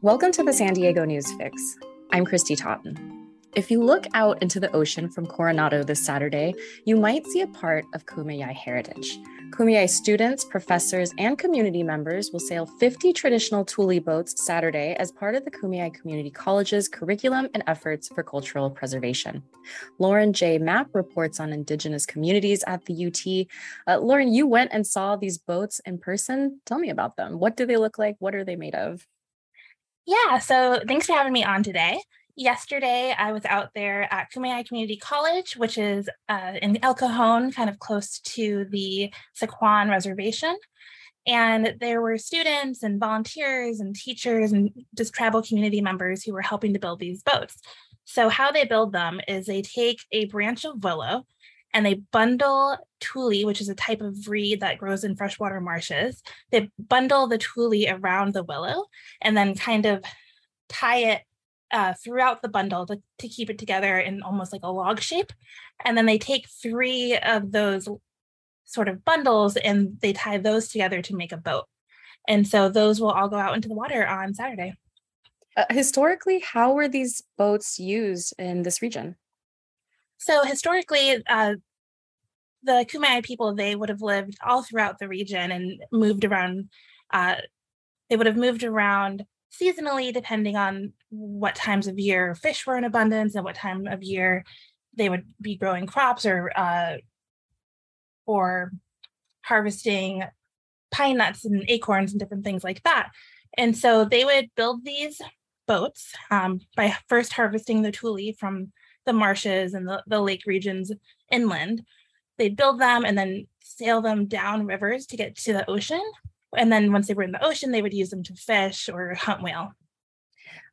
Welcome to the San Diego News Fix. I'm Kristy Totten. If you look out into the ocean from Coronado this Saturday, you might see a part of Kumeyaay heritage. Kumeyaay students, professors, and community members will sail 50 traditional Tule boats Saturday as part of the Kumeyaay Community College's curriculum and efforts for cultural preservation. Lauren J. Mapp reports on Indigenous communities at the UT. Uh, Lauren, you went and saw these boats in person. Tell me about them. What do they look like? What are they made of? Yeah, so thanks for having me on today. Yesterday, I was out there at Kumeyaay Community College, which is uh, in El Cajon, kind of close to the Sycuan Reservation. And there were students and volunteers and teachers and just tribal community members who were helping to build these boats. So, how they build them is they take a branch of willow and they bundle tule, which is a type of reed that grows in freshwater marshes. They bundle the tule around the willow and then kind of tie it uh, throughout the bundle to, to keep it together in almost like a log shape. And then they take three of those sort of bundles and they tie those together to make a boat. And so those will all go out into the water on Saturday. Uh, historically, how were these boats used in this region? So historically, uh, the Kumeyaay people they would have lived all throughout the region and moved around. Uh, they would have moved around seasonally, depending on what times of year fish were in abundance and what time of year they would be growing crops or uh, or harvesting pine nuts and acorns and different things like that. And so they would build these boats um, by first harvesting the tule from the marshes and the, the lake regions inland. They'd build them and then sail them down rivers to get to the ocean. And then once they were in the ocean, they would use them to fish or hunt whale.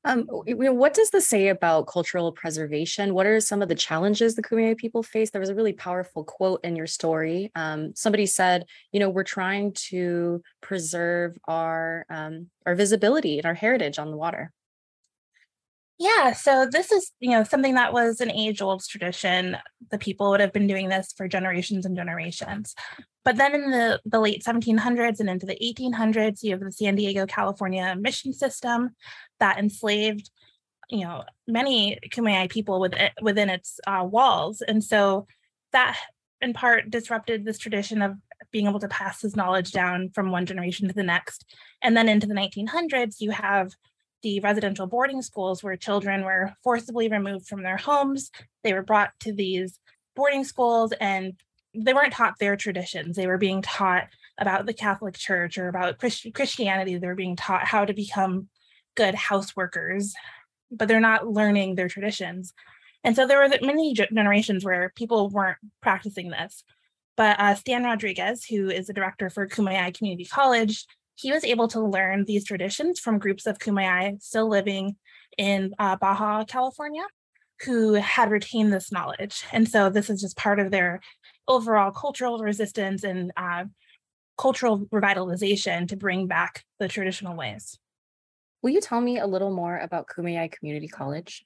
Um, what does this say about cultural preservation? What are some of the challenges the Kumeyaay people face? There was a really powerful quote in your story. Um, somebody said, "You know, we're trying to preserve our um, our visibility and our heritage on the water." Yeah, so this is, you know, something that was an age-old tradition. The people would have been doing this for generations and generations. But then in the, the late 1700s and into the 1800s, you have the San Diego, California mission system that enslaved, you know, many Kumeyaay people within, within its uh, walls. And so that in part disrupted this tradition of being able to pass this knowledge down from one generation to the next. And then into the 1900s, you have the residential boarding schools where children were forcibly removed from their homes. They were brought to these boarding schools and they weren't taught their traditions. They were being taught about the Catholic Church or about Christ- Christianity. They were being taught how to become good house workers, but they're not learning their traditions. And so there were many generations where people weren't practicing this. But uh, Stan Rodriguez, who is the director for Kumeyaay Community College, he was able to learn these traditions from groups of Kumeyaay still living in uh, Baja, California, who had retained this knowledge. And so this is just part of their overall cultural resistance and uh, cultural revitalization to bring back the traditional ways. Will you tell me a little more about Kumeyaay Community College?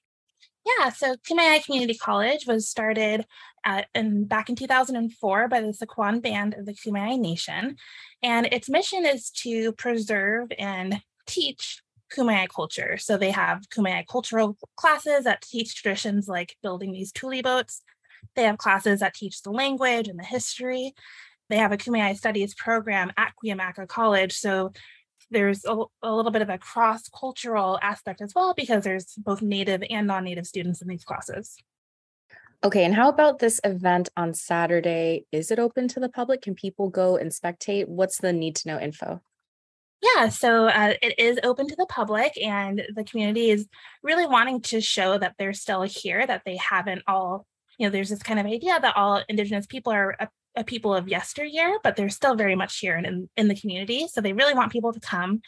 Yeah, so Kumeyaay Community College was started at, in, back in 2004 by the Sycuan Band of the Kumeyaay Nation. And its mission is to preserve and teach Kumeyaay culture. So they have Kumeyaay cultural classes that teach traditions like building these tule boats. They have classes that teach the language and the history. They have a Kumeyaay studies program at Cuyamaca College. So there's a, a little bit of a cross cultural aspect as well because there's both native and non native students in these classes. Okay, and how about this event on Saturday? Is it open to the public? Can people go and spectate? What's the need to know info? Yeah, so uh, it is open to the public, and the community is really wanting to show that they're still here, that they haven't all, you know, there's this kind of idea that all Indigenous people are a people of yesteryear, but they're still very much here in, in the community. So they really want people to come.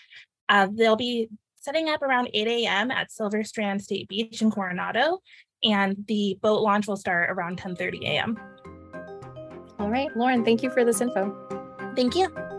Uh, they'll be setting up around 8 a.m. at Silver Strand State Beach in Coronado, and the boat launch will start around 10:30 a.m. All right, Lauren, thank you for this info. Thank you.